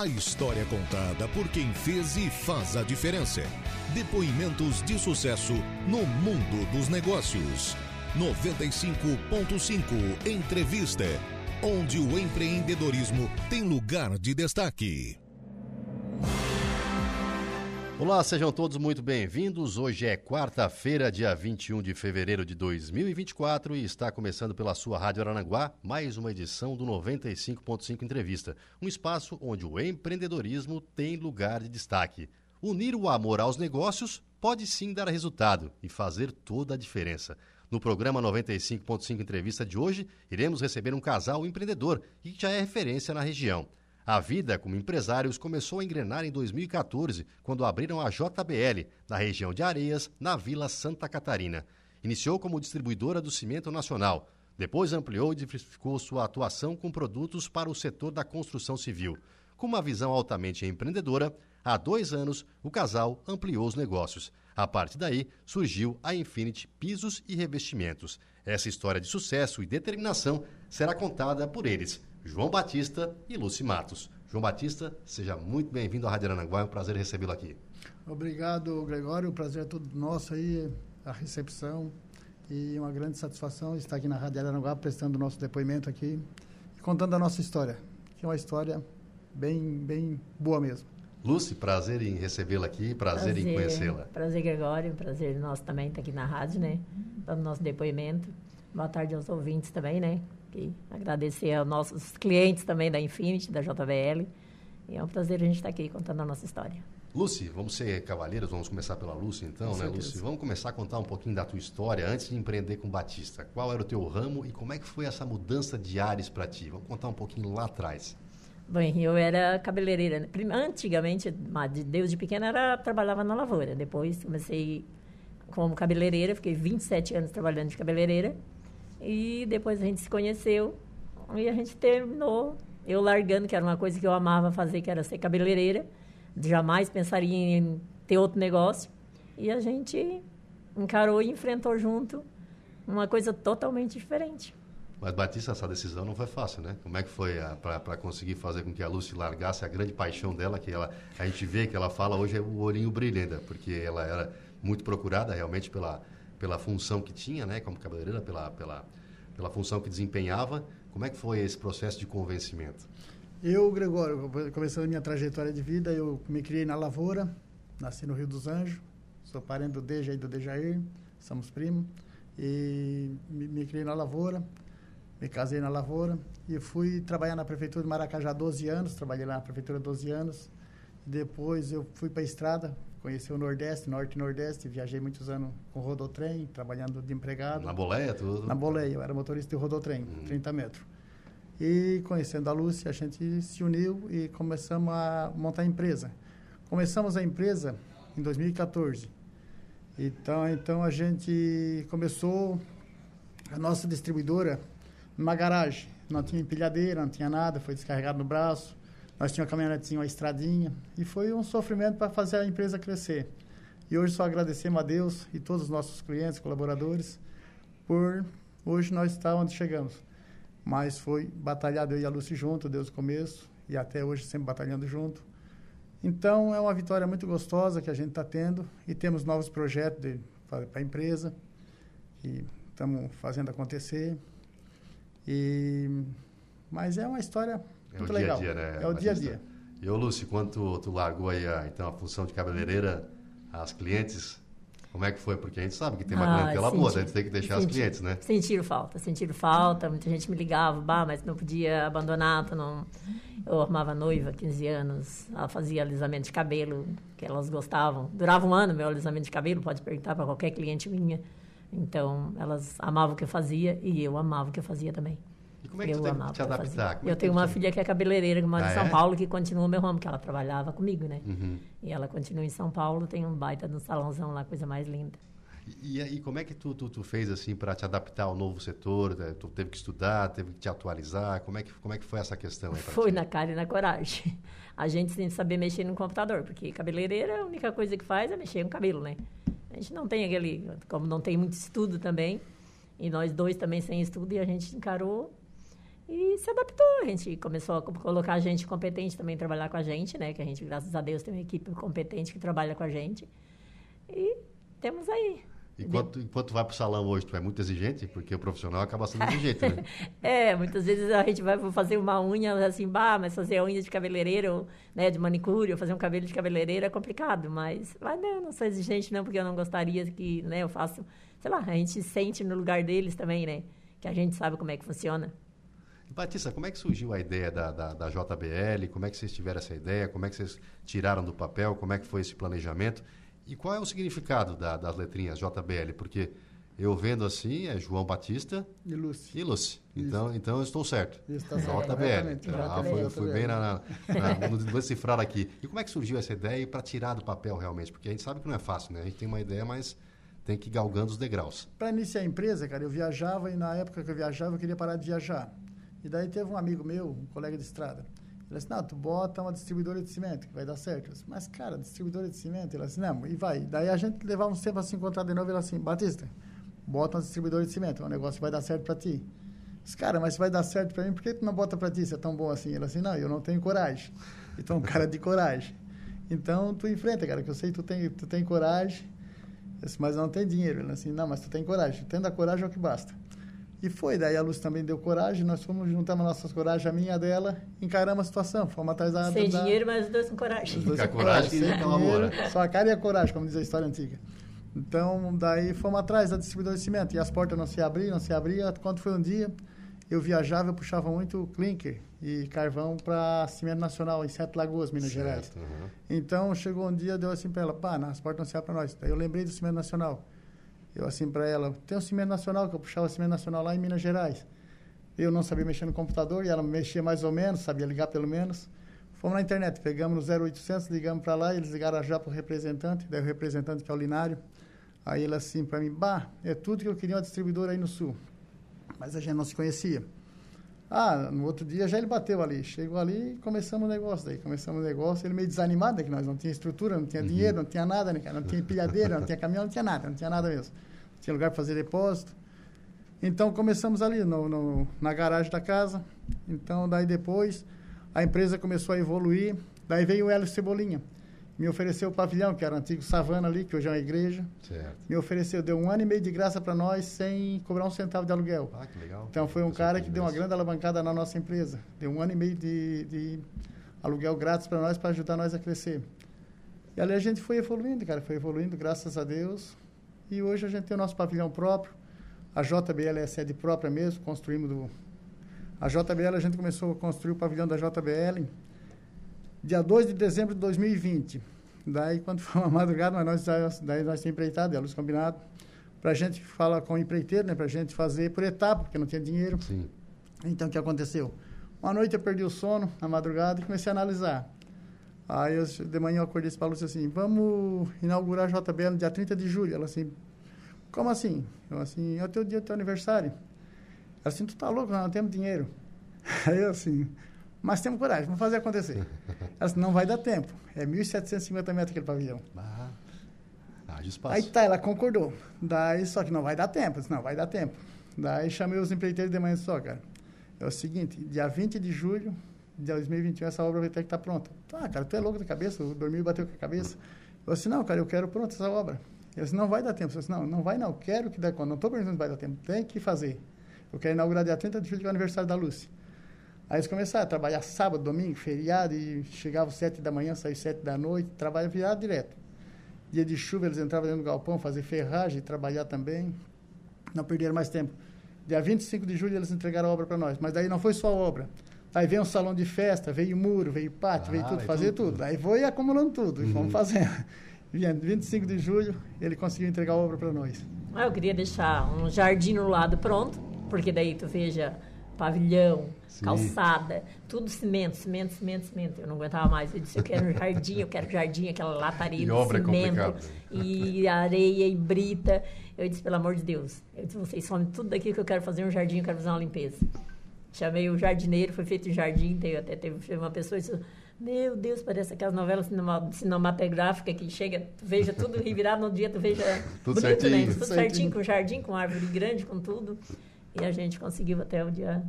A história contada por quem fez e faz a diferença. Depoimentos de sucesso no mundo dos negócios. 95.5 Entrevista, onde o empreendedorismo tem lugar de destaque. Olá, sejam todos muito bem-vindos. Hoje é quarta-feira, dia 21 de fevereiro de 2024 e está começando pela sua Rádio Arananguá mais uma edição do 95.5 Entrevista, um espaço onde o empreendedorismo tem lugar de destaque. Unir o amor aos negócios pode sim dar resultado e fazer toda a diferença. No programa 95.5 Entrevista de hoje, iremos receber um casal empreendedor que já é referência na região. A vida como empresários começou a engrenar em 2014, quando abriram a JBL, na região de Areias, na Vila Santa Catarina. Iniciou como distribuidora do cimento nacional. Depois ampliou e diversificou sua atuação com produtos para o setor da construção civil. Com uma visão altamente empreendedora, há dois anos o casal ampliou os negócios. A partir daí surgiu a Infinity Pisos e Revestimentos. Essa história de sucesso e determinação será contada por eles. João Batista e Luci Matos. João Batista, seja muito bem-vindo à Rádio Aranaguá, é um prazer recebê-lo aqui. Obrigado, Gregório, o prazer é todo nosso aí, a recepção e uma grande satisfação estar aqui na Rádio Aranaguá prestando o nosso depoimento aqui e contando a nossa história, que é uma história bem, bem boa mesmo. Lúcia, prazer em recebê-la aqui, prazer, prazer em conhecê-la. Prazer, Gregório, prazer nosso também estar aqui na rádio, né, dando nosso depoimento. Boa tarde aos ouvintes também, né, que agradecer aos nossos clientes também da Infinity, da JBL. E é um prazer a gente estar aqui contando a nossa história. Lucy, vamos ser cavalheiros, vamos começar pela Lucy então, Com né, Lucy? Vamos começar a contar um pouquinho da tua história antes de empreender com Batista. Qual era o teu ramo e como é que foi essa mudança de ares para ti? Vamos contar um pouquinho lá atrás. Bem, eu era cabeleireira. Né? Antigamente, de Deus de pequena, era, trabalhava na lavoura. Depois comecei como cabeleireira, fiquei 27 anos trabalhando de cabeleireira. E depois a gente se conheceu e a gente terminou. Eu largando, que era uma coisa que eu amava fazer, que era ser cabeleireira. Jamais pensaria em ter outro negócio. E a gente encarou e enfrentou junto uma coisa totalmente diferente. Mas, Batista, essa decisão não foi fácil, né? Como é que foi para conseguir fazer com que a Lucy largasse a grande paixão dela, que ela, a gente vê que ela fala hoje é o olhinho brilhando, porque ela era muito procurada realmente pela, pela função que tinha, né, como cabeleireira, pela, pela, pela função que desempenhava. Como é que foi esse processo de convencimento? Eu, Gregório, começando a minha trajetória de vida, eu me criei na lavoura, nasci no Rio dos Anjos, sou parente do Deja e do Dejair, somos primos, e me, me criei na lavoura, me casei na lavoura e fui trabalhar na prefeitura de Maracajá 12 anos, trabalhei lá na prefeitura 12 anos, depois eu fui para a estrada, conheci o Nordeste, Norte e Nordeste, viajei muitos anos com rodotrem, trabalhando de empregado. Na boleia, tudo? Na boleia, eu era motorista de rodotrem, uhum. 30 metros. E conhecendo a Lúcia, a gente se uniu e começamos a montar a empresa. Começamos a empresa em 2014. Então, então a gente começou a nossa distribuidora numa garagem. Não tinha empilhadeira, não tinha nada, foi descarregado no braço. Nós tínhamos uma caminhonetinha, uma estradinha, e foi um sofrimento para fazer a empresa crescer. E hoje só agradecemos a Deus e todos os nossos clientes, colaboradores, por hoje nós estar onde chegamos. Mas foi batalhado eu e a Lúcia junto, desde o começo, e até hoje sempre batalhando junto. Então é uma vitória muito gostosa que a gente está tendo e temos novos projetos para a empresa e estamos fazendo acontecer. E, mas é uma história é Muito o dia a dia, né? É o dia a dia. E ô Lúcio, quando tu, tu largou aí a, então, a função de cabeleireira às clientes, como é que foi? Porque a gente sabe que tem uma ah, clientela boa, a gente tem que deixar senti, os clientes, né? Sentiram falta, sentiram falta. Muita gente me ligava, bah, mas não podia abandonar, tu não... Eu arrumava noiva, 15 anos, ela fazia alisamento de cabelo, que elas gostavam. Durava um ano meu alisamento de cabelo, pode perguntar para qualquer cliente minha. Então, elas amavam o que eu fazia e eu amava o que eu fazia também. E como é que eu tu teve que te adaptar? É eu tenho uma filha que é cabeleireira, que mora ah, em São é? Paulo, que continua o meu ramo, que ela trabalhava comigo, né? Uhum. E ela continua em São Paulo, tem um baita no salãozão lá, coisa mais linda. E, aí, como é que tu, tu, tu fez assim para te adaptar ao novo setor? Eh, tu teve que estudar, teve que te atualizar? Como é que, como é que foi essa questão? Foi ti? na cara e na coragem. A gente tem que saber mexer no computador, porque cabeleireira, a única coisa que faz é mexer no cabelo, né? A gente não tem aquele, como não tem muito estudo também, e nós dois também sem estudo, e a gente encarou E se adaptou, a gente começou a colocar gente competente também trabalhar com a gente, né? Que a gente, graças a Deus, tem uma equipe competente que trabalha com a gente. E temos aí. E quando, enquanto vai para o salão hoje, tu é muito exigente? Porque o profissional acaba sendo exigente, né? é, muitas vezes a gente vai fazer uma unha assim, bah, mas fazer a unha de cabeleireiro, né, de manicure, ou fazer um cabelo de cabeleireiro é complicado. Mas, mas não, não sou exigente não, porque eu não gostaria que, né, eu faço, sei lá, a gente sente no lugar deles também, né? Que a gente sabe como é que funciona. Batista, como é que surgiu a ideia da, da, da, JBL? Como é que vocês tiveram essa ideia? Como é que vocês tiraram do papel? Como é que foi esse planejamento? E qual é o significado da, das letrinhas JBL? Porque eu vendo assim é João Batista e Lúcio. E Lúcio. Então, então eu estou certo. Isso certo. JBL. Ah, foi, fui bem na, na, na, no decifrar aqui. E como é que surgiu essa ideia para tirar do papel realmente? Porque a gente sabe que não é fácil, né? A gente tem uma ideia, mas tem que ir galgando os degraus. Para iniciar a empresa, cara, eu viajava e na época que eu viajava eu queria parar de viajar. E daí teve um amigo meu, um colega de estrada. Ele disse, não, tu bota uma distribuidora de cimento, que vai dar certo. Eu disse, mas, cara, distribuidora de cimento? Ele disse, não, e vai. Daí a gente levava uns tempo a se encontrar de novo. Ele assim, Batista, bota uma distribuidora de cimento, o negócio vai dar certo para ti. Eu disse, cara, mas se vai dar certo para mim, por que tu não bota para ti se é tão bom assim? Ele assim, não, eu não tenho coragem. Então, um cara de coragem. Então, tu enfrenta, cara, que eu sei que tu tem, tu tem coragem, disse, mas não tem dinheiro. Ele assim, não, mas tu tem coragem. Tendo a coragem é o que basta. E foi, daí a Luz também deu coragem, nós fomos, juntamos nossas coragens, a minha dela, encaramos a situação, fomos atrás da... Sem da, dinheiro, mas os dois com coragem. Os dois com a coragem, sem amor. Só a cara e a coragem, como diz a história antiga. Então, daí fomos atrás da distribuidora de cimento, e as portas não se abriam, não se abriam, quando foi um dia, eu viajava, eu puxava muito clinker e carvão para cimento nacional, em Sete Lagoas, Minas certo, Gerais. Uhum. Então, chegou um dia, deu assim para ela, pá, as portas não se abrem para nós. Daí eu lembrei do cimento nacional. Eu assim para ela, tem um cimento nacional, que eu puxava cimento nacional lá em Minas Gerais. Eu não sabia mexer no computador e ela mexia mais ou menos, sabia ligar pelo menos. Fomos na internet, pegamos no 0800, ligamos para lá, eles ligaram já para o representante, daí o representante que é o Linário. Aí ele assim para mim, bah, é tudo que eu queria uma distribuidora aí no sul. Mas a gente não se conhecia. Ah, no outro dia já ele bateu ali. Chegou ali e começamos o negócio. Daí começamos o negócio, ele meio desanimado, né, que nós não tinha estrutura, não tinha uhum. dinheiro, não tinha nada, né, não tinha empilhadeira, não tinha caminhão, não tinha nada, não tinha nada mesmo. Não tinha lugar para fazer depósito. Então começamos ali no, no, na garagem da casa. Então daí depois a empresa começou a evoluir. Daí veio o Hélio Cebolinha me ofereceu o pavilhão, que era o antigo Savana ali, que hoje é uma igreja. Certo. Me ofereceu, deu um ano e meio de graça para nós sem cobrar um centavo de aluguel. Ah, que legal. Então foi um cara que deu uma grande alavancada na nossa empresa. Deu um ano e meio de, de aluguel grátis para nós, para ajudar nós a crescer. E ali a gente foi evoluindo, cara, foi evoluindo, graças a Deus. E hoje a gente tem o nosso pavilhão próprio. A JBL é sede própria mesmo, construímos do... A JBL, a gente começou a construir o pavilhão da JBL dia 2 de dezembro de 2020. Daí, quando foi uma madrugada, nós, daí nós tínhamos empreitado, a luz combinado, para a gente falar com o empreiteiro, né, para a gente fazer por etapa, porque não tinha dinheiro. Sim. Então, o que aconteceu? Uma noite eu perdi o sono, na madrugada, e comecei a analisar. Aí, eu, de manhã, eu acordei para a Lúcia assim, vamos inaugurar a JBL no dia 30 de julho. Ela assim, como assim? Eu assim, é o teu dia teu aniversário. Ela assim, tu tá louco, nós não temos dinheiro. Aí eu assim, mas temos coragem, vamos fazer acontecer. Ela disse, não vai dar tempo. É 1.750 metros aquele pavilhão. Ah, haja espaço. Aí tá, ela concordou. Daí, só que não vai dar tempo. Eu disse, não, vai dar tempo. Daí chamei os empreiteiros de manhã só, cara. É o seguinte, dia 20 de julho de 2021, essa obra vai ter que estar tá pronta. Ah, cara, tu é louco da cabeça, o dormiu e bateu com a cabeça. Eu disse, não, cara, eu quero pronta essa obra. Ele disse, não vai dar tempo. Eu disse, não, não vai não, quero que dê conta. Não estou perguntando se vai dar tempo, tem que fazer. Eu quero inaugurar dia 30 de julho, que é o aniversário da Lúcia. Aí eles começaram a trabalhar sábado, domingo, feriado, e chegavam sete da manhã, saíam sete da noite, trabalha virado direto. Dia de chuva, eles entravam dentro do galpão, fazer ferragem, trabalhar também. Não perderam mais tempo. Dia 25 de julho, eles entregaram a obra para nós. Mas daí não foi só a obra. Aí veio um salão de festa, veio muro, veio pátio, ah, veio tudo, fazer tudo. tudo. Aí foi acumulando tudo, uhum. e fomos fazendo. 25 de julho, ele conseguiu entregar a obra para nós. Ah, eu queria deixar um jardim no lado pronto, porque daí tu veja pavilhão, Sim. calçada, tudo cimento, cimento, cimento, cimento. Eu não aguentava mais. Eu disse, eu quero jardim, eu quero jardim, aquela lataria de é cimento, é e areia e brita. Eu disse, pelo amor de Deus, eu disse, vocês somem tudo daqui que eu quero fazer um jardim, eu quero fazer uma limpeza. Chamei o jardineiro, foi feito um jardim, teve, até teve uma pessoa e disse, meu Deus, parece aquelas novelas cinema, cinematográficas que chega, tu veja tudo revirado no dia, tu veja tudo bonito, né? certinho. Né? Tudo certinho, certinho, com jardim, com árvore grande, com tudo. E a gente conseguiu até o dia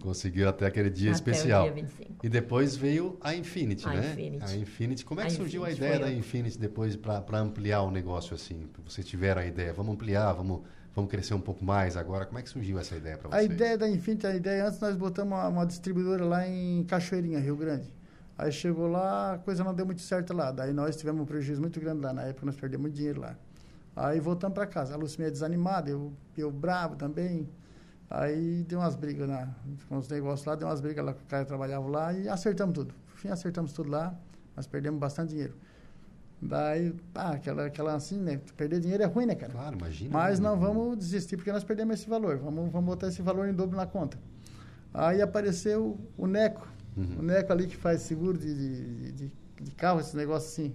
Conseguiu até aquele dia Até o especial. dia 25. E depois veio a Infinity, A né? Infinity. A Infinity. Como é que A surgiu a Infinity ideia foi da eu. Infinity depois para ampliar o negócio assim? Vocês tiveram a ideia, vamos ampliar, vamos, vamos crescer um pouco mais agora. Como é que surgiu essa ideia para A vocês? ideia da Infinity, a ideia antes nós botamos uma, uma distribuidora lá em Cachoeirinha, Rio Grande. Aí chegou lá, a coisa não deu muito certo lá. Daí nós tivemos um prejuízo muito grande lá. Na época nós perdemos dinheiro lá. Aí voltamos para casa. A Lúcia meio desanimada, eu, eu bravo também. Aí deu umas brigas na, com os negócios lá, deu umas brigas lá com o cara que trabalhava lá e acertamos tudo. No fim, acertamos tudo lá, mas perdemos bastante dinheiro. Daí, pá, aquela, aquela assim, né? Perder dinheiro é ruim, né, cara? Claro, imagina. Mas né? não vamos desistir porque nós perdemos esse valor. Vamos, vamos botar esse valor em dobro na conta. Aí apareceu o Neco. Uhum. O Neco ali que faz seguro de, de, de, de carro, esse negócio assim.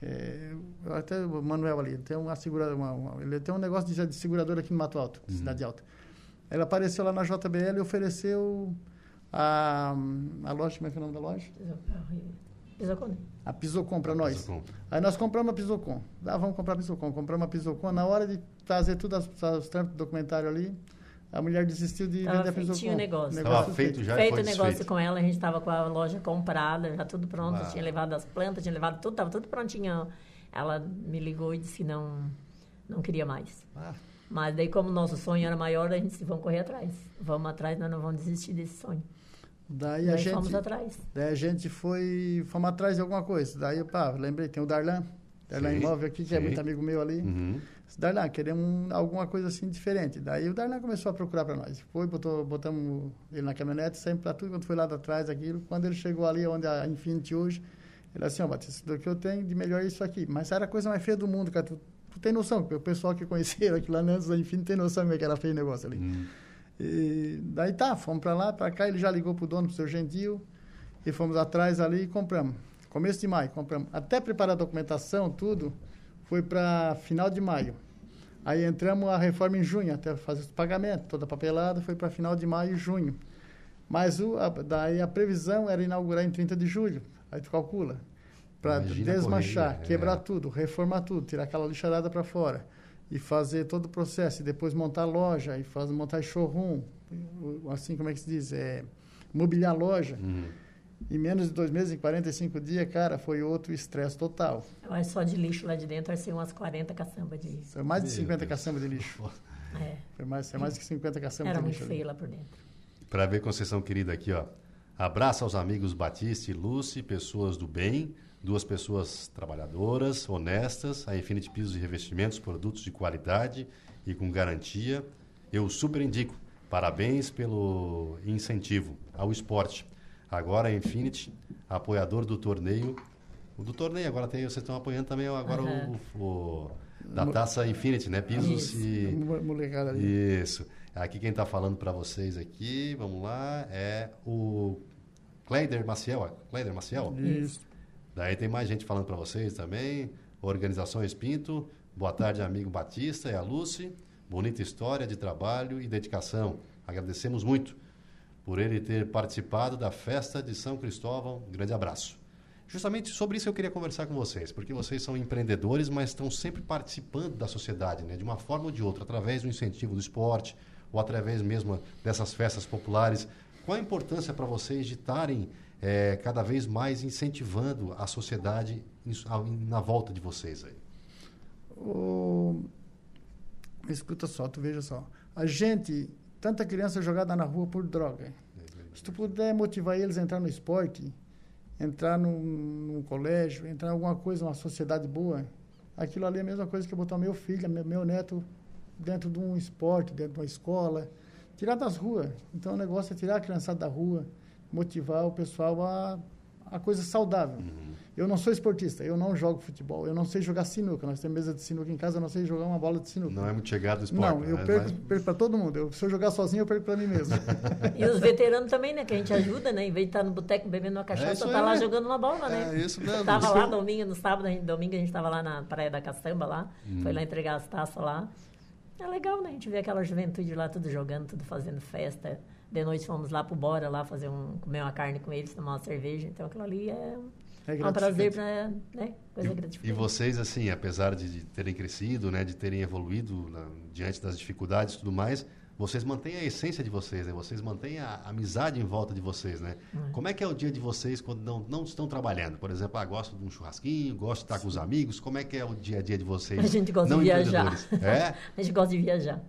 É, até o Manuel ali, ele tem uma seguradora, uma, uma- ele tem um negócio de, de seguradora aqui no Mato Alto, Uhum. Cidade Alta. Ele apareceu lá na JBL e ofereceu a, a loja, como é que é o nome da loja? Pisocone. A Pisocom para nós. Pisocom. Aí nós compramos a Pisocom. Ah, vamos comprar a Pisocom. Compramos a Pisocom. Na hora de fazer todos os, os trampos do documentário ali, a mulher desistiu de Tava vender a feitinho Pisocom. o negócio. Tava feito já feito foi o negócio desfeito. com ela, a gente estava com a loja comprada, já tudo pronto, Ah. tinha levado as plantas, tinha levado tudo, estava tudo prontinho. Ela me ligou e disse que não, não queria mais. Ah, Mas daí, como o nosso sonho era maior, a gente disse, vamos correr atrás. Vamos atrás, nós não vamos desistir desse sonho. Daí a daí gente, fomos atrás. daí a gente foi, fomos atrás de alguma coisa. Daí, pá, lembrei, tem o Darlan. Darlan Sim, Imóvel aqui, que é muito amigo meu ali. uhum. Darlan, queremos um- alguma coisa assim diferente. Daí o Darlan começou a procurar para nós. Foi, botou, botamos ele na caminhonete, sempre para tudo, quando foi lá de trás, aquilo. Quando ele chegou ali, onde a Infinity hoje, ele assim, ó, Batista, do que eu tenho de melhor é isso aqui. Mas era a coisa mais feia do mundo, cara. Tu, tu tem noção, o pessoal que conheceram aquilo lá antes da Infinity tem noção como é que era feio o negócio ali. Uhum. E daí tá, fomos para lá, para cá, ele já ligou pro dono, pro seu Gentil, e fomos atrás ali e compramos. Começo de maio, compramos. Até preparar a documentação, tudo, foi para final de maio. Aí entramos a reforma em junho, até fazer os pagamentos, toda a papelada, foi para final de maio e junho. Mas o, a, daí a previsão era inaugurar em 30 de julho, aí tu calcula. Para desmanchar, correria, quebrar é. tudo, reformar tudo, tirar aquela lixarada para fora e fazer todo o processo, e depois montar a loja, e fazer, montar showroom, assim como é que se diz, é, mobiliar a loja. Uhum. Em menos de dois meses, em 45 dias, cara, foi outro estresse total. Acho só de lixo lá de dentro vai ser umas 40 caçambas de. Foi mais de Meu 50 Deus. caçambas de lixo. É, Foi mais, foi mais de 50 caçambas era de muito lixo. ali. feio lá por dentro. Para ver Conceição querida aqui, ó. Abraço aos amigos Batista e Lucy, pessoas do bem, duas pessoas trabalhadoras, honestas, a Infinity Pisos e Revestimentos, produtos de qualidade e com garantia. Eu super indico. Parabéns pelo incentivo ao esporte. Agora a Infinity, apoiador do torneio. O do torneio agora tem, vocês estão apoiando também agora Aham. o, o- da taça Infinity, né? Pisos Isso. e Molecada ali. isso. Aqui quem está falando para vocês aqui, vamos lá, é o Cleider Maciel. ó. Cleider Maciel? Isso. Daí tem mais gente falando para vocês também. Organização Espinto. Boa tarde, amigo Batista e a Lucy. Bonita história de trabalho e dedicação. Agradecemos muito por ele ter participado da festa de São Cristóvão. Um grande abraço. Justamente sobre isso eu queria conversar com vocês, porque vocês são empreendedores, mas estão sempre participando da sociedade, né? de uma forma ou de outra, através do incentivo do esporte ou através mesmo dessas festas populares. Qual a importância para vocês de estarem eh, cada vez mais incentivando a sociedade na volta de vocês aí? O... Escuta só, tu veja só. A gente, tanta criança jogada na rua por droga. Se tu puder motivar eles a entrar no esporte, entrar num, num colégio, entrar em alguma coisa, uma sociedade boa, aquilo ali é a mesma coisa que botar meu filho, meu, meu neto dentro de um esporte, dentro de uma escola, tirar das ruas. Então o negócio é tirar a criançada da rua, motivar o pessoal a, a coisa saudável. Eu não sou esportista, eu não jogo futebol, eu não sei jogar sinuca. Nós temos mesa de sinuca em casa, eu não sei jogar uma bola de sinuca. Não é muito chegado o esporte. Não, né? eu Mas- perco, perco para todo mundo. Eu, se eu jogar sozinho, eu perco para mim mesmo. E os veteranos também, né? Que a gente ajuda, né? Em vez de estar no boteco bebendo uma É cachaça, isso tá aí. lá jogando uma bola, né? É isso mesmo. Tava Isso- lá domingo, no sábado, a gente- domingo a gente tava lá na Praia da Caçamba lá, Hum. foi lá entregar as taças lá. É legal, né? A gente vê aquela juventude lá, tudo jogando, tudo fazendo festa. De noite fomos lá pro Bora, lá fazer um, comer uma carne com eles, tomar uma cerveja. Então aquilo ali é, É é um prazer gratificante. pra, né? Coisa E gratificante. vocês, assim, apesar de, de terem crescido, né, de terem evoluído na- diante das dificuldades e tudo mais, vocês mantêm a essência de vocês, né? Vocês mantêm a amizade em volta de vocês, né? Uhum. Como é que é o dia de vocês quando não, não estão trabalhando? Por exemplo, ah, gosto de um churrasquinho, gosto de estar Sim. com os amigos. Como é que é o dia a dia de vocês? A gente gosta de viajar. É? a gente gosta de viajar.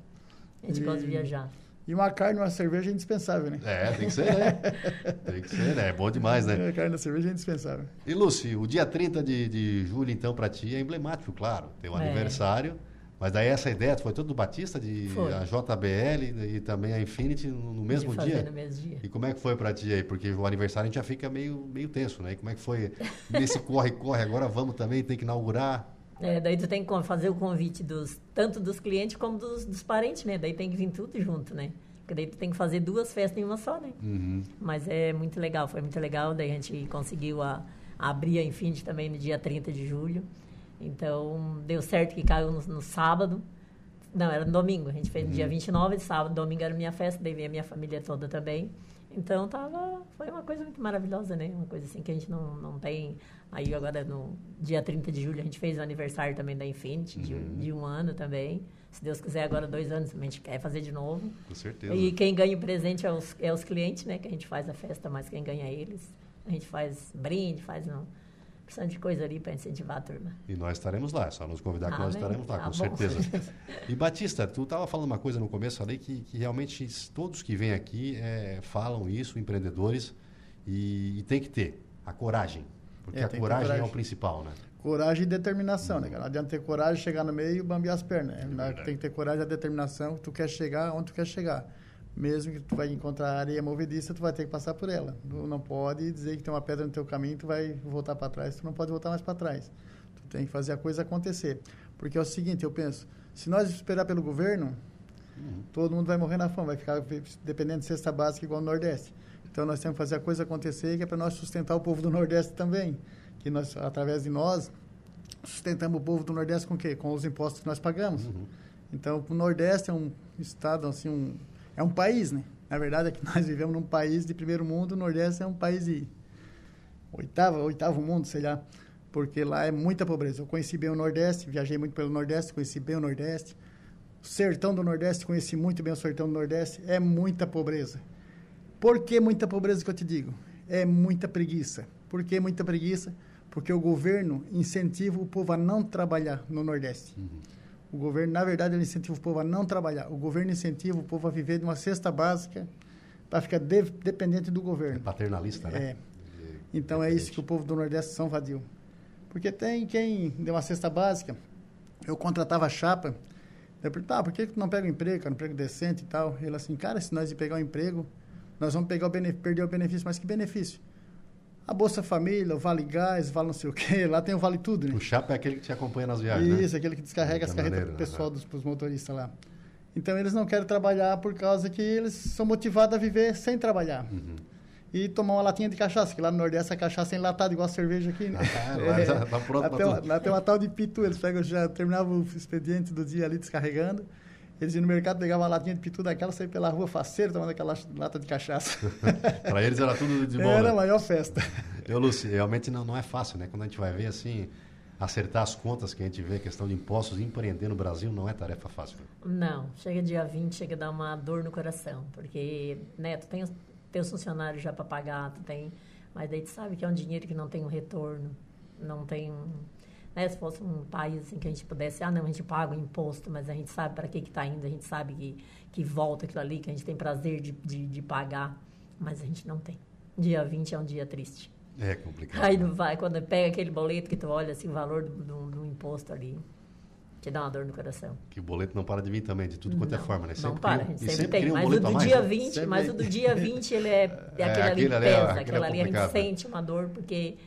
A gente e... gosta de viajar. E uma carne, uma cerveja é indispensável, né? É, tem que ser, né? tem que ser, né? É bom demais, né? A carne, a cerveja é indispensável. E, Lúcio, o dia 30 de, de julho, então, para ti é emblemático, claro. Tem um é. aniversário. Mas daí essa ideia foi toda do Batista, de foi. a JBL e também a Infinity no, no mesmo dia? no mesmo dia. E como é que foi para ti aí? Porque o aniversário a gente já fica meio, meio tenso, né? E como é que foi nesse corre-corre, agora vamos também, tem que inaugurar? É, daí tu tem que fazer o convite dos, tanto dos clientes como dos, dos parentes, né? Daí tem que vir tudo junto, né? Porque daí tu tem que fazer duas festas em uma só, né? Uhum. Mas é muito legal, foi muito legal. Daí a gente conseguiu a, a abrir a Infinity também no dia 30 de julho. Então, deu certo que caiu no, no sábado. Não, era no domingo. A gente fez no dia 29 uhum. de sábado. Domingo era minha festa, daí veio a minha família toda também. Então, tava, foi uma coisa muito maravilhosa, né? Uma coisa assim que a gente não, não tem... Aí, agora, no dia 30 de julho, a gente fez o aniversário também da Infinity, de, uhum. de um ano também. Se Deus quiser, agora dois anos, a gente quer fazer de novo. Com certeza. E quem ganha o presente é os, é os clientes, né? Que a gente faz a festa, mas quem ganha é eles. A gente faz brinde, faz... Não, Precisando de coisa ali para incentivar a turma. E nós estaremos lá, é só nos convidar ah, que nós estaremos lá, tá com bom. certeza. e Batista, tu estava falando uma coisa no começo ali que, que realmente todos que vêm aqui é, falam isso, empreendedores, e, e, tem que ter a coragem. Porque é, a coragem, coragem, é o principal, né? Coragem e determinação, hum. né? Não adianta ter coragem, chegar no meio e bambear as pernas. Né? É tem que ter coragem e determinação, tu quer chegar onde tu quer chegar mesmo que tu vai encontrar areia movediça, tu vai ter que passar por ela. Tu não pode dizer que tem uma pedra no teu caminho, tu vai voltar para trás, tu não pode voltar mais para trás. Tu tem que fazer a coisa acontecer. Porque é o seguinte, eu penso, se nós esperar pelo governo, uhum. todo mundo vai morrer na fome, vai ficar dependendo de cesta básica igual no Nordeste. Então nós temos que fazer a coisa acontecer, que é para nós sustentar o povo do Nordeste também, que nós através de nós sustentamos o povo do Nordeste com o quê? Com os impostos que nós pagamos. Uhum. Então, o Nordeste é um estado assim, um é um país, né? Na verdade é que nós vivemos num país de primeiro mundo, o Nordeste é um país de oitavo, oitavo mundo, sei lá, porque lá é muita pobreza. Eu conheci bem o Nordeste, viajei muito pelo Nordeste, conheci bem o Nordeste. O sertão do Nordeste, conheci muito bem o sertão do Nordeste, é muita pobreza. Por que muita pobreza que eu te digo? É muita preguiça. Por que muita preguiça? Porque o governo incentiva o povo a não trabalhar no Nordeste. Uhum. O governo, na verdade, ele incentiva o povo a não trabalhar. O governo incentiva o povo a viver de uma cesta básica para ficar de, dependente do governo. É paternalista, né? É. Então é isso que o povo do Nordeste são vadio. Porque tem quem deu uma cesta básica, eu contratava chapa, eu perguntava, ah, por que tu não pega um emprego, cara, um emprego decente e tal? Ele assim, cara, se nós ir pegar um emprego, nós vamos pegar o perder o benefício, mas que benefício? A Bolsa Família, o Vale Gás, Vale não sei o quê, lá tem o Vale Tudo, né? O Chapa é aquele que te acompanha nas viagens, né? Isso, né? aquele que descarrega as carretas para o pessoal, dos pros motoristas lá. Então, eles não querem trabalhar por causa que eles são motivados a viver sem trabalhar. Uhum. E tomar uma latinha de cachaça, que lá no Nordeste a cachaça é enlatada, igual a cerveja aqui, né? Ah, lá, é, tá pronto lá, tem uma, lá tem uma tal de pitu, eles pegam, já terminavam o expediente do dia ali descarregando, eles iam no mercado, pegavam uma latinha de pitu daquela, saíam pela rua faceiro, tomando aquela lata de cachaça. Para eles era tudo de bom. Era né? a maior festa. Eu, Lúcio, realmente não, não é fácil, né? Quando a gente vai ver assim, acertar as contas que a gente vê, a questão de impostos, empreender no Brasil não é tarefa fácil. Né? Não, chega dia 20, chega a dar uma dor no coração, porque, né, tu tem os teus funcionários já para pagar, tu tem, mas daí tu sabe que é um dinheiro que não tem um retorno, não tem né? Se fosse um país assim, que a gente pudesse, ah, não, a gente paga o imposto, mas a gente sabe para que está indo, a gente sabe que, que volta aquilo ali, que a gente tem prazer de, de, de pagar, mas a gente não tem. Dia 20 é um dia triste. É complicado. Aí não vai, quando pega aquele boleto que tu olha assim, o valor do, do, do imposto ali, te dá uma dor no coração. Que o boleto não para de vir também, de tudo quanto é não, é forma, né? Sempre não para, a gente sempre, sempre tem. Um mas o do mais, dia né? 20, mas o do dia 20, ele é, é, é aquele ali que pesa, é, aquele, ali a gente sente uma dor, porque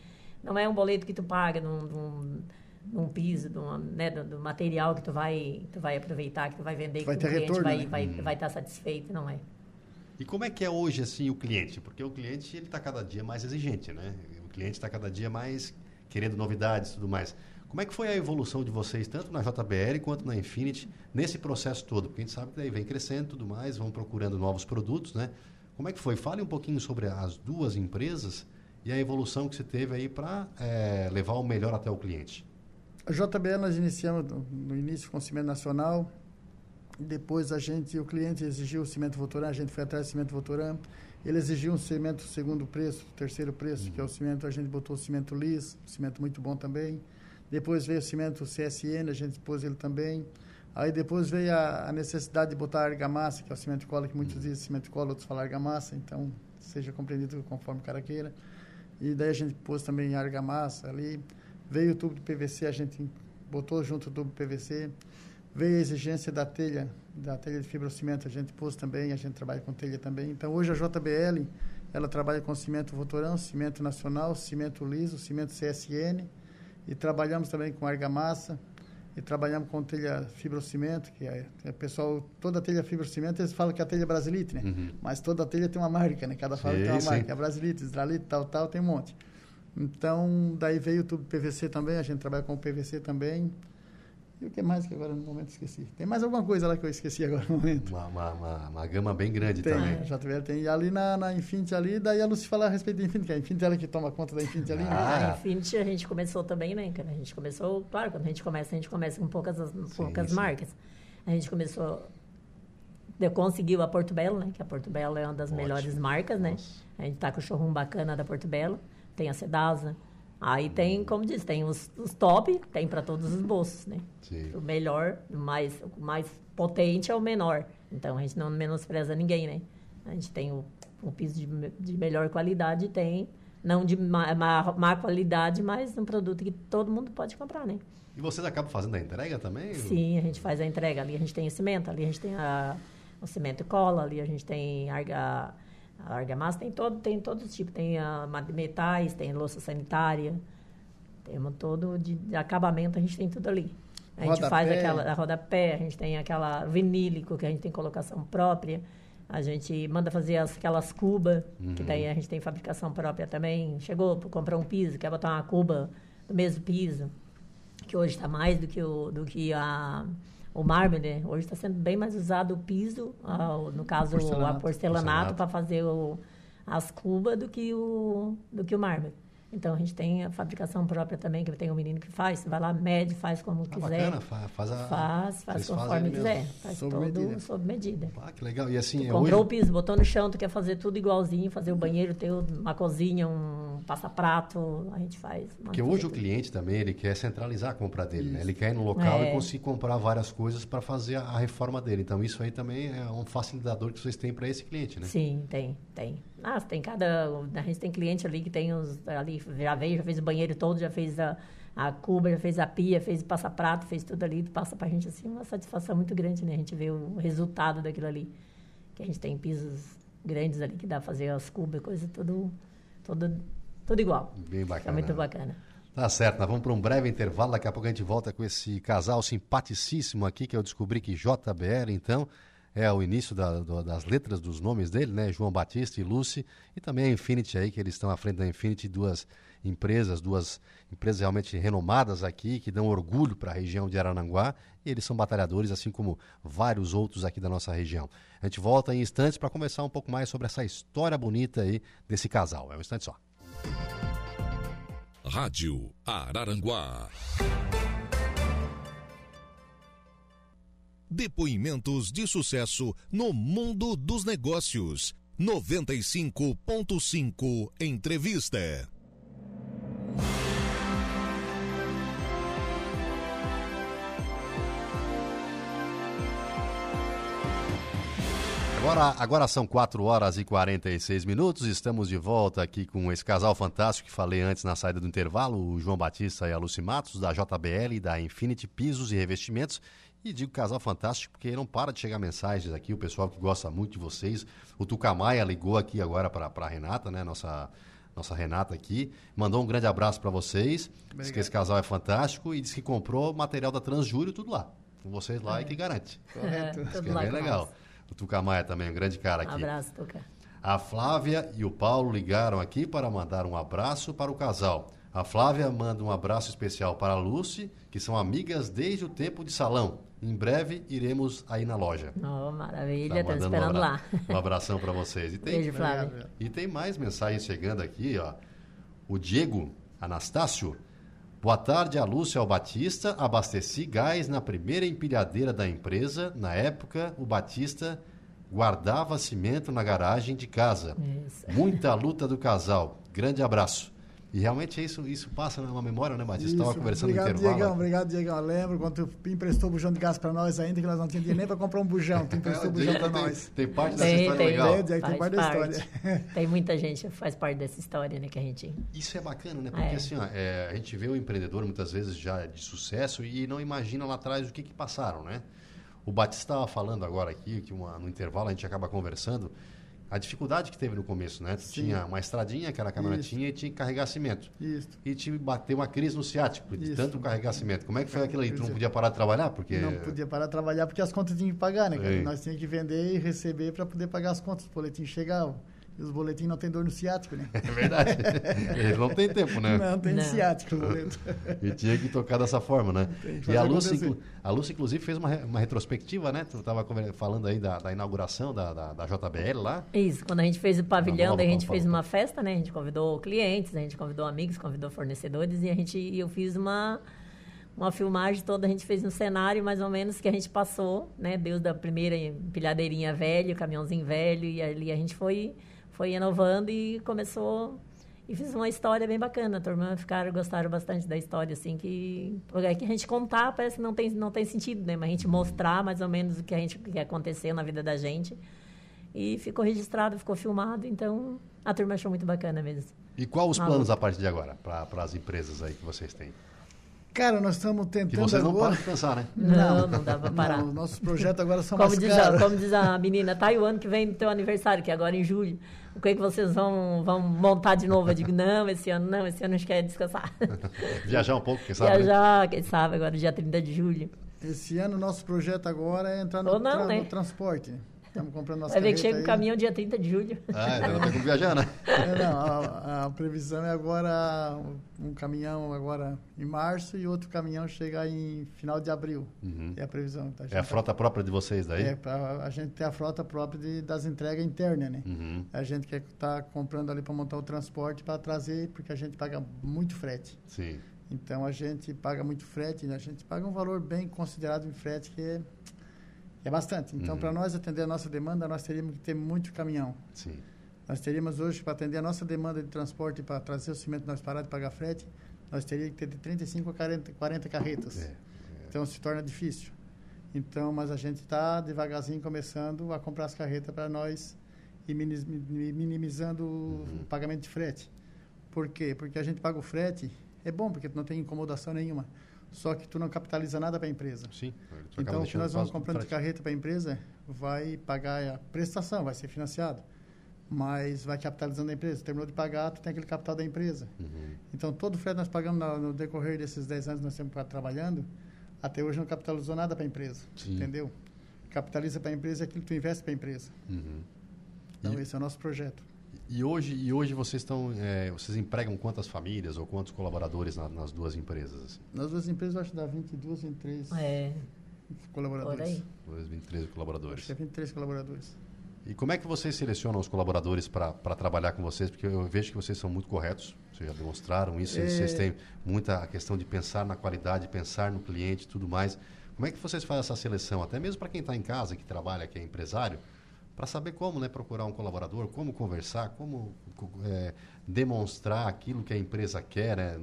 não é um boleto que tu paga num, num num piso, do, né, do, do, material que tu vai, tu vai aproveitar, que tu vai vender, vai que o cliente retorno, vai, né? vai, hum. vai estar satisfeito, não é? E como é que é hoje assim o cliente? Porque o cliente ele está cada dia mais exigente, né? O cliente está cada dia mais querendo novidades e tudo mais. Como é que foi a evolução de vocês, tanto na JBL quanto na Infinity, nesse processo todo? Porque a gente sabe que daí vem crescendo e tudo mais, vão procurando novos produtos, né? Como é que foi? Fale um pouquinho sobre as duas empresas e a evolução que você teve aí para é, levar o melhor até o cliente. A JBL nós iniciamos no início com cimento nacional Depois a gente, o cliente exigiu o cimento Votoran, a gente foi atrás do cimento Votoran. Ele exigiu um cimento segundo preço, terceiro preço, uhum. que é o cimento, a gente botou o cimento lis, cimento muito bom também. Depois veio o cimento CSN, a gente pôs ele também. Aí depois veio a, a necessidade de botar argamassa, que é o cimento cola, que muitos dizem cimento cola, outros falam argamassa, então seja compreendido conforme o cara queira. E daí a gente pôs também argamassa ali. Veio o tubo de PVC, a gente botou junto o tubo PVC. Veio a exigência da telha, da telha de fibrocimento, a gente pôs também, a gente trabalha com telha também. Então hoje a JBL, ela trabalha com cimento Votorão, cimento nacional, cimento liso, cimento CSN e trabalhamos também com argamassa e trabalhamos com telha fibrocimento, que é, é pessoal, toda a telha fibrocimento, eles falam que é a telha brasilite, né? Uhum. Mas toda a telha tem uma marca, né? Cada fábrica tem uma marca, é brasilite, israelite, tal, tal, tem um monte. Então, daí veio o tubo PVC também, a gente trabalha com o PVC também. E o que mais que agora no momento esqueci? Tem mais alguma coisa lá que eu esqueci agora no momento? Uma, uma, uma, uma gama bem grande tem, também. Já tiver, tem. E ali na, na Infinity ali, daí a Lucy falar a respeito da Infinity, que a Infinity é ela que toma conta da Infinity ali. Né? Ah, a Infinity a gente começou também, né, cara? A gente começou, claro, quando a gente começa, a gente começa com poucas, poucas sim, marcas. Sim. A gente começou conseguiu a Porto Belo, né? Que a Porto Belo é uma das Ótimo. melhores marcas, né? Nossa. A gente tá com o showroom bacana da Porto Belo. Tem a Sedasa, Aí tem, como diz, tem os, os top, tem para todos os bolsos, né? Sim. O melhor, o mais, o mais potente é o menor. Então, a gente não menospreza ninguém, né? A gente tem o, o piso de, de melhor qualidade, tem, não de má, má, má, qualidade, mas um produto que todo mundo pode comprar, né? E vocês acabam fazendo a entrega também? Sim, a gente faz a entrega. Ali a gente tem o cimento, ali a gente tem a, o cimento cola, ali a gente tem a, a argamassa tem todo, tem todos os tipos. Tem a metais, tem louça sanitária, temos todo de, de, acabamento, a gente tem tudo ali. A gente faz aquela a rodapé, a gente tem aquela vinílico, que a gente tem colocação própria. A gente manda fazer as, aquelas cubas, uhum. que daí a gente tem fabricação própria também. Chegou para comprar um piso, quer botar uma cuba do mesmo piso, que hoje está mais do que, o, do que a o mármore, né? hoje está sendo bem mais usado o piso, no caso porcelanato, a porcelanato, para fazer o, as cubas do que o, do que o mármore. Então a gente tem a fabricação própria também, que tem um menino que faz, vai lá, mede, faz como ah, quiser. Bacana, faz a. Faz, faz conforme quiser. Faz sob todo medida. sob medida. Ah, que legal. E assim, tu é comprou hoje... o piso, botou no chão, tu quer fazer tudo igualzinho, fazer o banheiro, ter uma cozinha, um passa-prato, a gente faz. Porque hoje tudo. o cliente também, ele quer centralizar a compra dele, né? Ele quer ir no local é. e conseguir comprar várias coisas para fazer a reforma dele. Então isso aí também é um facilitador que vocês têm para esse cliente, né? Sim, tem, tem. Ah, tem cada. A gente tem cliente ali que tem os. Ali, já veio, já fez o banheiro todo, já fez a, a cuba, já fez a pia, fez o passaprato, fez tudo ali, passa pra gente assim uma satisfação muito grande, né? A gente vê o resultado daquilo ali. Que a gente tem pisos grandes ali que dá pra fazer as cubas, coisa tudo, tudo, tudo igual. Bem bacana. É muito bacana. Tá certo, nós vamos para um breve intervalo, daqui a pouco a gente volta com esse casal simpaticíssimo aqui, que eu descobri que JBR, então, é o início da, do, das letras dos nomes dele, né? João Batista e Lucy, e também a Infinity aí, que eles estão à frente da Infinity, duas empresas, duas empresas realmente renomadas aqui, que dão orgulho para a região de Arananguá, e eles são batalhadores, assim como vários outros aqui da nossa região. A gente volta em instantes para conversar um pouco mais sobre essa história bonita aí desse casal. É um instante só. Rádio Araranguá. Depoimentos de sucesso no mundo dos negócios. 95.5 Entrevista. Agora, agora são 4 horas e 46 minutos. Estamos de volta aqui com esse casal fantástico que falei antes na saída do intervalo, o João Batista e a Lucy Matos, da JBL, da Infinity Pisos e Revestimentos. E digo casal fantástico porque não para de chegar mensagens aqui, o pessoal que gosta muito de vocês. O Tucamaia ligou aqui agora para a Renata, né? Nossa, nossa Renata aqui. Mandou um grande abraço para vocês. Obrigado. Diz que esse casal é fantástico e diz que comprou material da Transjúrio tudo lá. Com vocês lá é. e que garante. Correto. Diz que é bem legal. O Tucamaia também, um grande cara aqui. Um abraço, Tuca. A Flávia e o Paulo ligaram aqui para mandar um abraço para o casal. A Flávia manda um abraço especial para a Lucy, que são amigas desde o tempo de salão. Em breve iremos aí na loja. Oh, maravilha, estamos tá esperando um lá. Um abração para vocês. E tem, Beijo, Flávia. E tem mais mensagens chegando aqui, ó. O Diego Anastácio Boa tarde, a Lúcia Batista. Abasteci gás na primeira empilhadeira da empresa. Na época, o Batista guardava cimento na garagem de casa. Isso. Muita luta do casal. Grande abraço. E realmente isso, isso passa na memória, né, Batista? Estava conversando obrigado, no intervalo. Diegão, obrigado, Diegão. Eu lembro quando tu emprestou o bujão de gás para nós ainda, que nós não tínhamos dinheiro nem para comprar um bujão. Tu emprestou o bujão para nós. Tem parte dessa tem, história tem, legal. Tem, tem, tem parte da história. Tem muita gente que faz parte dessa história, né, que a gente... Isso é bacana, né? Porque é. assim, ó, é, a gente vê o empreendedor muitas vezes já de sucesso e não imagina lá atrás o que que passaram, né? O Batista estava falando agora aqui, que uma, no intervalo a gente acaba conversando, a dificuldade que teve no começo, né? Sim. Tinha uma estradinha, que era a caminhonetinha, e tinha que carregar cimento. Isso. E te bateu uma crise no ciático, de Isso. tanto carregar cimento. Como é que foi aquilo aí? Tu não podia parar de trabalhar? Porque... Não podia parar de trabalhar porque as contas tinham que pagar, né? Nós tínhamos que vender e receber para poder pagar as contas. Os boletins chegavam. Os boletins não tem dor no ciático, né? É verdade. Eles não tem tempo, né? Não, tem não. ciático e tinha que tocar dessa forma, né? E a Lúcia, a Lúcia, inclusive, fez uma, uma retrospectiva, né? Tu estava falando aí da, da inauguração da, da, da, JBL lá. Isso, quando a gente fez o pavilhão, daí a gente fez uma festa, né? A gente convidou clientes, a gente convidou amigos, convidou fornecedores e a gente, eu fiz uma uma filmagem toda a gente fez no cenário mais ou menos que a gente passou, né? Deus da primeira empilhadeirinha velho, caminhãozinho velho e ali a gente foi foi inovando e começou e fiz uma história bem bacana. A turma ficaram gostaram bastante da história assim que é que a gente contar parece que não tem não tem sentido, né? Mas a gente mostrar mais ou menos o que a gente que aconteceu na vida da gente. E ficou registrado, ficou filmado, então a turma achou muito bacana mesmo. E qual os planos a partir de agora para as empresas aí que vocês têm? Cara, nós estamos tentando que vocês não agora... param de pensar, né? Não, não dá para parar. Não, nossos projetos agora são como mais diz caros. A, como diz a menina, tá aí o ano que vem do teu aniversário, que é agora em julho. O que é que vocês vão, vão montar de novo? Eu digo, não, esse ano não, esse ano a gente quer descansar. Viajar um pouco, quem sabe? Né? Viajar, né? quem sabe, agora dia 30 de julho. Esse ano, nosso projeto agora é entrar no, não, tra né? no transporte. Estamos comprando nossa Vai ver que chega aí. um caminhão dia 30 de julho. Ah, então tem como viajar, né? É, não, a, a, previsão é agora um caminhão agora em março e outro caminhão chega em final de abril. Uhum. É a previsão. Tá? A é a frota própria de vocês daí? É, pra, a gente tem a frota própria de, das entregas internas, né? Uhum. A gente quer estar tá comprando ali para montar o transporte para trazer, porque a gente paga muito frete. Sim. Então a gente paga muito frete, né? a gente paga um valor bem considerado em frete que é é bastante. Então, uhum. para nós atender a nossa demanda, nós teríamos que ter muito caminhão. Sim. Nós teríamos hoje, para atender a nossa demanda de transporte, para trazer o cimento, nós parar de pagar frete, nós teríamos que ter de 35 a 40, 40 carretas. É, é. Então, se torna difícil. Então, mas a gente está devagarzinho começando a comprar as carretas para nós e minimizando uhum. o pagamento de frete. Por quê? Porque a gente paga o frete, é bom, porque não tem incomodação nenhuma só que tu não capitaliza nada para a empresa. Sim. Então, o que nós vamos comprando de carreta para a empresa vai pagar a prestação, vai ser financiado, mas vai capitalizando a empresa. Terminou de pagar, tu tem aquele capital da empresa. Uhum. Então, todo o frete nós pagamos no, no, decorrer desses 10 anos que nós estamos trabalhando, até hoje não capitalizou nada para a empresa, Sim. entendeu? Capitaliza para a empresa aquilo que tu investe para a empresa. Uhum. Então, e... esse é o nosso projeto. E hoje, e hoje vocês estão, é, vocês empregam quantas famílias ou quantos colaboradores na, nas duas empresas? Assim? Nas duas empresas, acho que dá 22, 23 é. colaboradores. 23 colaboradores. Acho que é 23 colaboradores. E como é que vocês selecionam os colaboradores para trabalhar com vocês? Porque eu vejo que vocês são muito corretos, vocês já demonstraram isso, é... vocês têm muita a questão de pensar na qualidade, pensar no cliente e tudo mais. Como é que vocês fazem essa seleção? Até mesmo para quem está em casa, que trabalha, que é empresário, para saber como né, procurar um colaborador, como conversar, como é, demonstrar aquilo que a empresa quer né,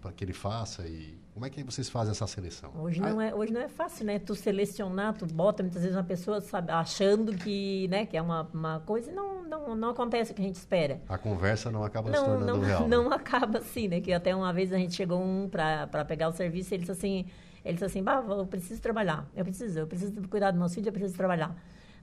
para que ele faça e como é que vocês fazem essa seleção? Hoje não é, hoje não é fácil, né? Tu selecionar, tu bota muitas vezes uma pessoa sabe, achando que, né, que é uma, uma coisa e não, não, não acontece o que a gente espera. A conversa não acaba não, se tornando não, real. Não né? acaba assim, né? Que até uma vez a gente chegou um para pegar o serviço e ele disse assim, ele disse assim, bah, eu preciso trabalhar, eu preciso, eu preciso cuidar dos meus filhos, eu preciso trabalhar.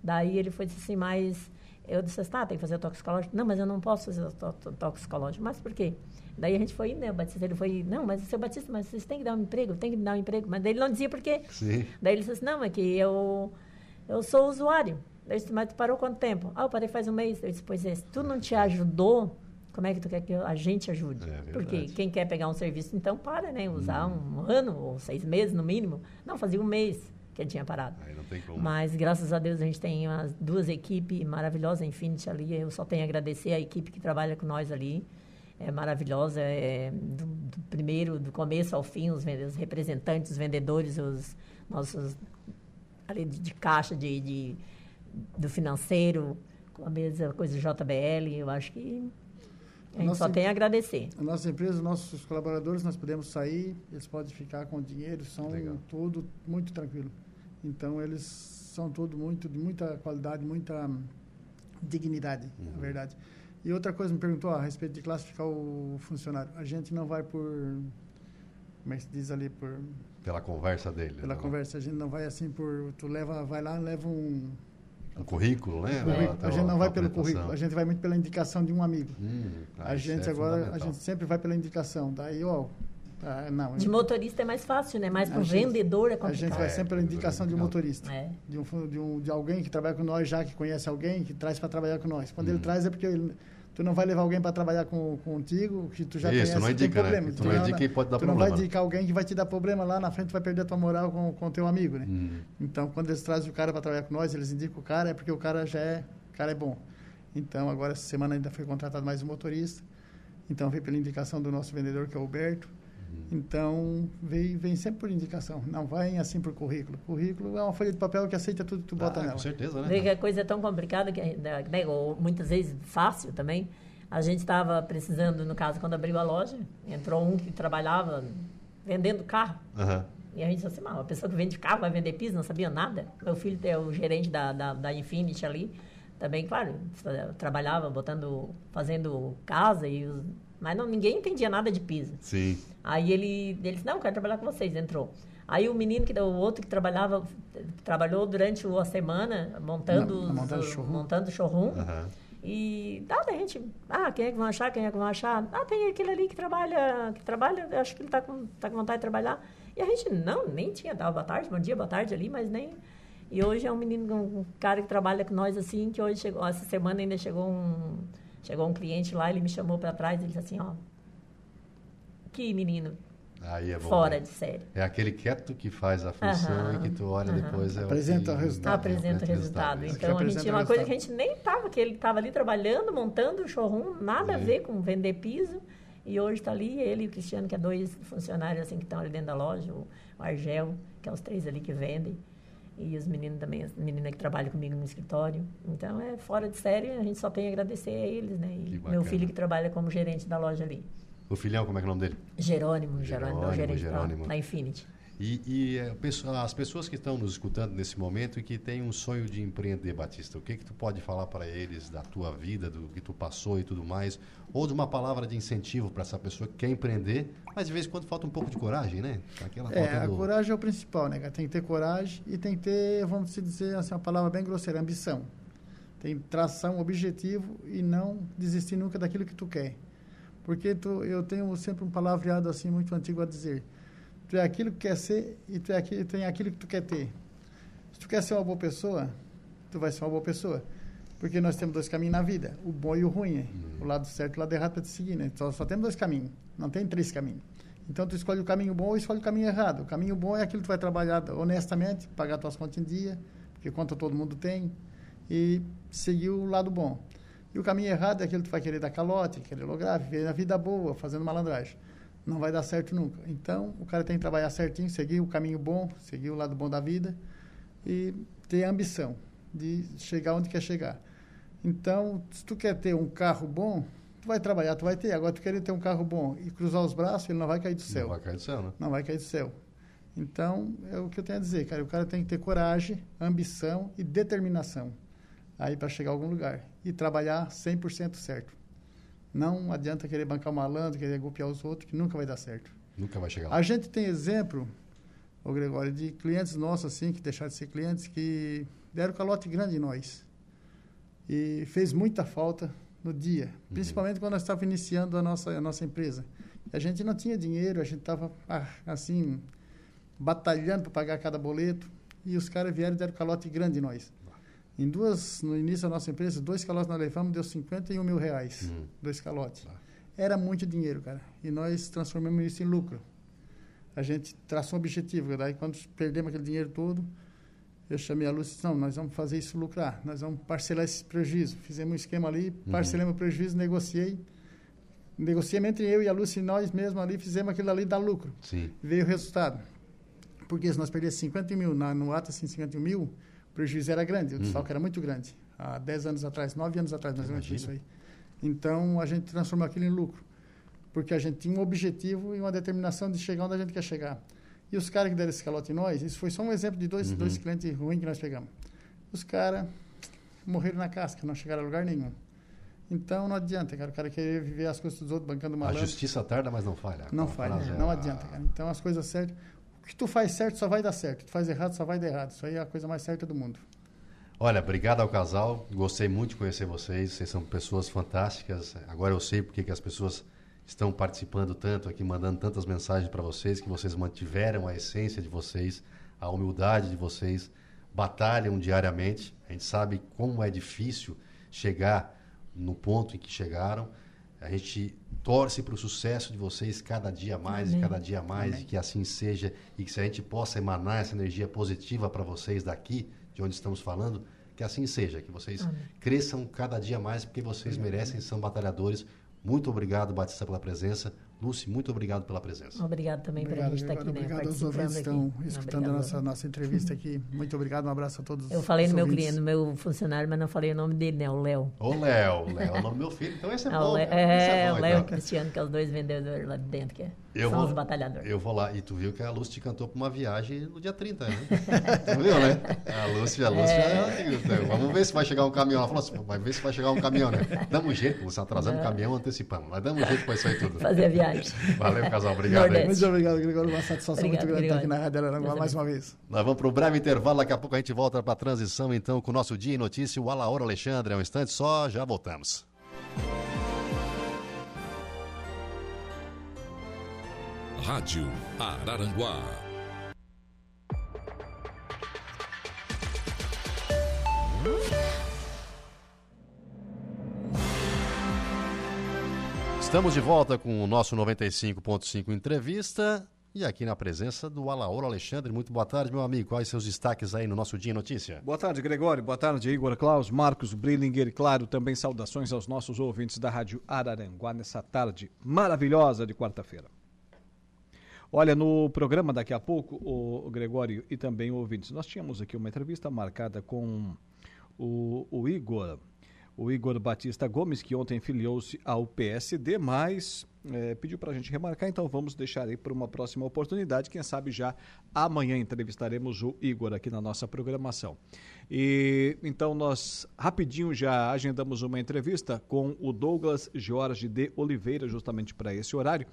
Daí ele foi disse assim, mas eu disse, tá, tem que fazer o toxicológico. Não, mas eu não posso fazer o toxicológico. Mas por quê? Daí a gente foi, né, o Batista, ele foi, não, mas seu Batista, mas vocês têm que dar um emprego, tem que me dar um emprego. Mas ele não dizia por quê. Sim. Daí ele disse assim, não, é que eu, eu sou usuário. Daí disse, mas tu parou quanto tempo? Ah, eu parei faz um mês. Eu disse, pois é, se tu não te ajudou, como é que tu quer que a gente ajude? É Porque quem quer pegar um serviço, então para, né? Usar hum. um ano ou seis meses no mínimo. Não, fazia um mês que tinha parado. Mas graças a Deus a gente tem umas duas equipes maravilhosas, Infinity ali. Eu só tenho a agradecer a equipe que trabalha com nós ali. é maravilhosa, é do, do primeiro, do começo ao fim, os, os representantes, os vendedores, os nossos ali de, de caixa, de, de, do financeiro, com a mesma coisa do JBL, eu acho que a gente nossa, só tem a agradecer. A nossa empresa, nossos colaboradores, nós podemos sair, eles podem ficar com dinheiro, são Legal. tudo muito tranquilo. Então, eles são tudo muito, de muita qualidade, muita dignidade, uhum. na verdade. E outra coisa, me perguntou a respeito de classificar o funcionário. A gente não vai por, como é que se diz ali, por... Pela conversa dele. Pela né? conversa, a gente não vai assim por, tu leva, vai lá, leva um um currículo, né? Currículo. a gente não vai pelo currículo, a gente vai muito pela indicação de um amigo. Hum, a gente é agora, a gente sempre vai pela indicação. Daí, ó, ah, não, de motorista é mais fácil, né? Mas para o vendedor é complicado. A gente vai sempre pela indicação de um motorista. É. De, um, de, um, de alguém que trabalha com nós já, que conhece alguém, que traz para trabalhar com nós. Quando ele uhum. traz é porque ele, tu não vai levar alguém para trabalhar com, contigo que tu já Isso, conhece, não indica, problema. Né? Tu, tu não indica e pode dar tu problema. não vai indicar alguém que vai te dar problema lá na frente, tu vai perder a tua moral com o teu amigo, né? Uhum. Então, quando eles trazem o cara para trabalhar com nós, eles indicam o cara, é porque o cara já é, o cara é bom. Então, agora essa semana ainda foi contratado mais um motorista. Então, veio pela indicação do nosso vendedor, que é o Alberto. Então, vem, vem sempre por indicação. Não vai assim por currículo. Currículo é uma folha de papel que aceita tudo que tu bota ah, nela. Com certeza, né? a coisa é tão complicada, que, né, né, ou muitas vezes fácil também. A gente estava precisando, no caso, quando abriu a loja, entrou um que trabalhava vendendo carro. Uhum. E a gente disse assim, uma pessoa que vende carro vai vender piso, não sabia nada. Meu filho é o gerente da, da, da Infinity ali. Também, claro, trabalhava botando, fazendo casa e os mas não, ninguém entendia nada de piso. Sim. Aí ele, ele disse, não, quero trabalhar com vocês, entrou. Aí o menino, que o outro que trabalhava, trabalhou durante a semana montando, montando showroom. Montando showroom uhum. E tá, a gente, ah, quem é que vão achar, quem é que vão achar? Ah, tem aquele ali que trabalha, que trabalha, acho que ele tá com, tá com vontade de trabalhar. E a gente não, nem tinha, dava boa tarde, bom dia, boa tarde ali, mas nem... E hoje é um menino, um cara que trabalha com nós assim, que hoje chegou, essa semana ainda chegou um Chegou um cliente lá, ele me chamou para trás e disse assim, ó, que menino Aí é bom, fora né? de série. É aquele quieto que faz a função e que tu olha depois. É apresenta o, que, o resultado. Apresenta o resultado. Então, a gente, uma coisa que a gente nem estava, que ele estava ali trabalhando, montando o showroom, nada a ver com vender piso. E hoje está ali ele e o Cristiano, que é dois funcionários assim que estão ali dentro da loja, o Argel, que é os três ali que vendem. E os meninos também, as meninas que trabalham comigo no escritório. Então, é fora de série, a gente só tem a agradecer a eles, né? E meu filho que trabalha como gerente da loja ali. O filhão, como é que é o nome dele? Jerônimo, Jerônimo, Jerônimo, gerente Jerônimo. Da, da Infinity. E, e é, as pessoas que estão nos escutando nesse momento e que têm um sonho de empreender, Batista, o que que tu pode falar para eles da tua vida, do que tu passou e tudo mais? Ou de uma palavra de incentivo para essa pessoa que quer empreender, mas de vez em quando falta um pouco de coragem, né? Aquela é, a do... coragem é o principal, né? Tem que ter coragem e tem que ter, vamos dizer assim, uma palavra bem grosseira, ambição. Tem um objetivo e não desistir nunca daquilo que tu quer. Porque tu, eu tenho sempre um palavreado assim muito antigo a dizer Tu é aquilo que quer ser e tu, é aquilo, tem aquilo que tu quer ter. Se tu quer ser uma boa pessoa, tu vai ser uma boa pessoa. Porque nós temos dois caminhos na vida, o bom e o ruim. Uhum. O lado certo e o lado errado para te seguir, né? Só, só temos dois caminhos, não tem três caminhos. Então, tu escolhe o caminho bom ou escolhe o caminho errado. O caminho bom é aquilo que tu vai trabalhar honestamente, pagar tuas contas em dia, porque conta todo mundo tem, e seguir o lado bom. E o caminho errado é aquilo que tu vai querer dar calote, querer lograr, viver a vida boa, fazendo malandragem não vai dar certo nunca. Então, o cara tem que trabalhar certinho, seguir o caminho bom, seguir o lado bom da vida e ter a ambição de chegar onde quer chegar. Então, se tu quer ter um carro bom, tu vai trabalhar, tu vai ter. Agora, tu querer ter um carro bom e cruzar os braços, ele não vai cair do céu. Não vai cair do céu, né? Não vai cair do céu. Então, é o que eu tenho a dizer, cara. O cara tem que ter coragem, ambição e determinação aí para chegar a algum lugar. E trabalhar 100% certo. Não adianta querer bancar o malandro, querer golpear os outros, que nunca vai dar certo. Nunca vai chegar lá. A gente tem exemplo, o Gregório, de clientes nossos, assim, que deixaram de ser clientes, que deram calote grande em nós. E fez muita falta no dia, uhum. principalmente quando nós estávamos iniciando a nossa, a nossa empresa. A gente não tinha dinheiro, a gente estava, ah, assim, batalhando para pagar cada boleto, e os caras vieram e deram calote grande em nós. Em duas, no início da nossa empresa, dois calotes nós levamos, deu 51 mil reais. Uhum. Dois calotes. Ah. Era muito dinheiro, cara. E nós transformamos isso em lucro. A gente traçou um objetivo. Daí, quando perdemos aquele dinheiro todo, eu chamei a Lúcia e disse, não, nós vamos fazer isso lucrar. Nós vamos parcelar esse prejuízo. Fizemos um esquema ali, uhum. parcelamos o prejuízo, negociei. Negociamos entre eu e a Lúcia e nós mesmos ali, fizemos aquilo ali dar lucro. Sim. Veio o resultado. Porque se nós perdíamos 50 mil na, no ato, assim, 50 mil, o prejuízo era grande, o Uhum. desfalque era muito grande. Há 10 anos atrás, 9 anos atrás, mais ou menos isso aí. Então, a gente transformou aquilo em lucro. Porque a gente tinha um objetivo e uma determinação de chegar onde a gente quer chegar. E os caras que deram esse calote em nós, isso foi só um exemplo de dois, Uhum. dois clientes ruins que nós pegamos. Os caras morreram na casca, não chegaram a lugar nenhum. Então, não adianta, cara. O cara querer viver as costas dos outros, bancando A malandro. justiça tarda, mas não falha. Não falha, frase é não a- adianta, cara. Então as coisas certas. O que tu faz certo só vai dar certo. Tu faz errado só vai dar errado. Isso aí é a coisa mais certa do mundo. Olha, obrigado ao casal. Gostei muito de conhecer vocês. Vocês são pessoas fantásticas. Agora eu sei porque que as pessoas estão participando tanto aqui, mandando tantas mensagens para vocês, que vocês mantiveram a essência de vocês, a humildade de vocês, batalham diariamente. A gente sabe como é difícil chegar no ponto em que chegaram. A gente torce para o sucesso de vocês cada dia mais e Amém. cada dia mais, e que assim seja, e que se a gente possa emanar essa energia positiva para vocês daqui, de onde estamos falando, que assim seja, que vocês cresçam cada dia mais, porque vocês merecem, são batalhadores. Muito obrigado, Batista, pela presença. Lúcia, muito obrigado pela presença. Obrigado também por a Obrigado, gente estar aqui, obrigado, né? obrigado aos ouvintes que aqui. estão escutando a nossa, nossa entrevista aqui. Muito obrigado, um abraço a todos. Eu falei no meu ouvintes. cliente, no meu funcionário, mas não falei o nome dele, né? O Léo. Ô, Léo, Léo é o nome do meu filho, então esse é Ah, bom. o Léo- né? Esse é, bom, o Léo e o então. Cristiano, que é os dois vendedores lá de dentro, que é- Eu são vou, os batalhadores. eu vou lá. E tu viu que a Lúcia te cantou para uma viagem no dia 30, né? tu viu, né? A Lúcia, a Lúcia. É. Vamos ver se vai chegar um caminhão. Ela falou assim: vai ver se vai chegar um caminhão, né? Damos jeito, você atrasando o caminhão, antecipando. Mas damos jeito para isso aí tudo. Fazer a viagem. Valeu, casal. Obrigado. Nordeste. Muito obrigado, Gregório. Uma satisfação Obrigado, muito grande estar aqui Gregório. na Rádio mais uma vez. Nós vamos para o breve intervalo, daqui a pouco a gente volta para a transição, então, com o nosso Dia em Notícia, o Alaor Alexandre. É um instante só, já voltamos. Rádio Araranguá. Estamos de volta com o nosso 95.5 entrevista e aqui na presença do Alaor Alexandre. Muito boa tarde, meu amigo. Quais seus destaques aí no nosso Dia em Notícia? Boa tarde, Gregório. Boa tarde, Igor Klaus, Marcos Brillinger e, claro, também saudações aos nossos ouvintes da Rádio Araranguá nessa tarde maravilhosa de quarta-feira. Olha, no programa daqui a pouco, o Gregório e também ouvintes, nós tínhamos aqui uma entrevista marcada com o, o Igor, o Igor Batista Gomes, que ontem filiou-se ao PSD, mas eh, pediu para a gente remarcar, então vamos deixar aí para uma próxima oportunidade. Quem sabe já amanhã entrevistaremos o Igor aqui na nossa programação. E então nós rapidinho já agendamos uma entrevista com o Douglas Jorge de Oliveira, justamente para esse horário.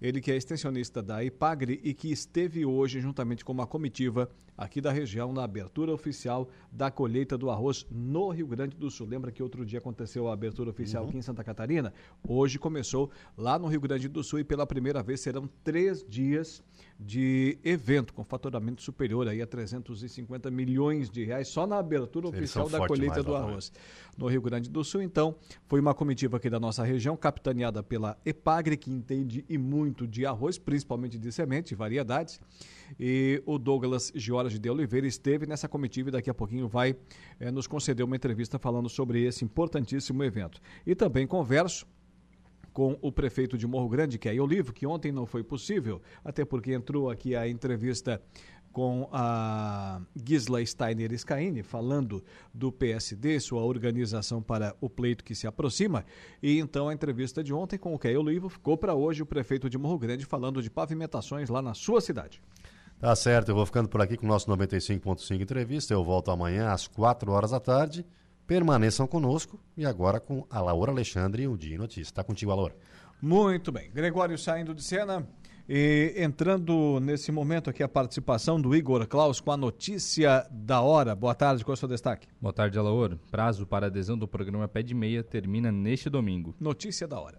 Ele que é extensionista da IPAGRE e que esteve hoje juntamente com uma comitiva aqui da região na abertura oficial da colheita do arroz no Rio Grande do Sul. Lembra que outro dia aconteceu a abertura oficial aqui em Santa Catarina? Hoje começou lá no Rio Grande do Sul e pela primeira vez serão três dias de evento com faturamento superior aí a 350 milhões de reais só na abertura Eles oficial da colheita do arroz no Rio Grande do Sul. Então, foi uma comitiva aqui da nossa região, capitaneada pela EPAGRE, que entende e muito de arroz, principalmente de semente, variedades. E o Douglas Jorge de Oliveira esteve nessa comitiva e daqui a pouquinho vai eh, nos conceder uma entrevista falando sobre esse importantíssimo evento. E também converso com o prefeito de Morro Grande, que é Olivo, que ontem não foi possível, até porque entrou aqui a entrevista com a Gisla Steiner Scaini, falando do PSD, sua organização para o pleito que se aproxima. E então a entrevista de ontem com o Keio Olivo ficou para hoje o prefeito de Morro Grande falando de pavimentações lá na sua cidade. Tá certo, eu vou ficando por aqui com o nosso 95.5 entrevista. Eu volto amanhã às 4 horas da tarde. Permaneçam conosco e agora com a Laura Alexandre e o Dia em Notícia. Está contigo, Laura. Muito bem. Gregório saindo de cena e entrando nesse momento aqui a participação do Igor Klaus com a notícia da hora. Boa tarde, qual é o seu destaque? Boa tarde, Alaor. Prazo para adesão do programa Pé de Meia termina neste domingo. Notícia da hora.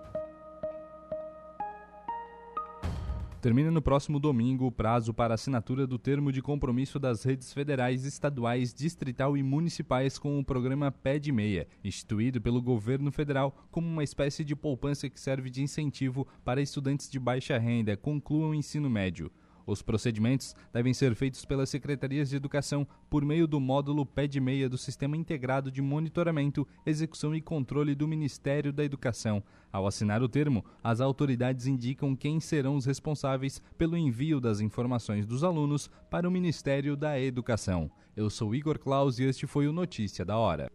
Termina no próximo domingo o prazo para assinatura do termo de compromisso das redes federais, estaduais, distrital e municipais com o programa Pé de Meia, instituído pelo governo federal como uma espécie de poupança que serve de incentivo para estudantes de baixa renda concluam o ensino médio. Os procedimentos devem ser feitos pelas secretarias de educação por meio do módulo Pé de Meia do Sistema Integrado de Monitoramento, Execução e Controle do Ministério da Educação. Ao assinar o termo, as autoridades indicam quem serão os responsáveis pelo envio das informações dos alunos para o Ministério da Educação. Eu sou Igor Claus e este foi o Notícia da Hora.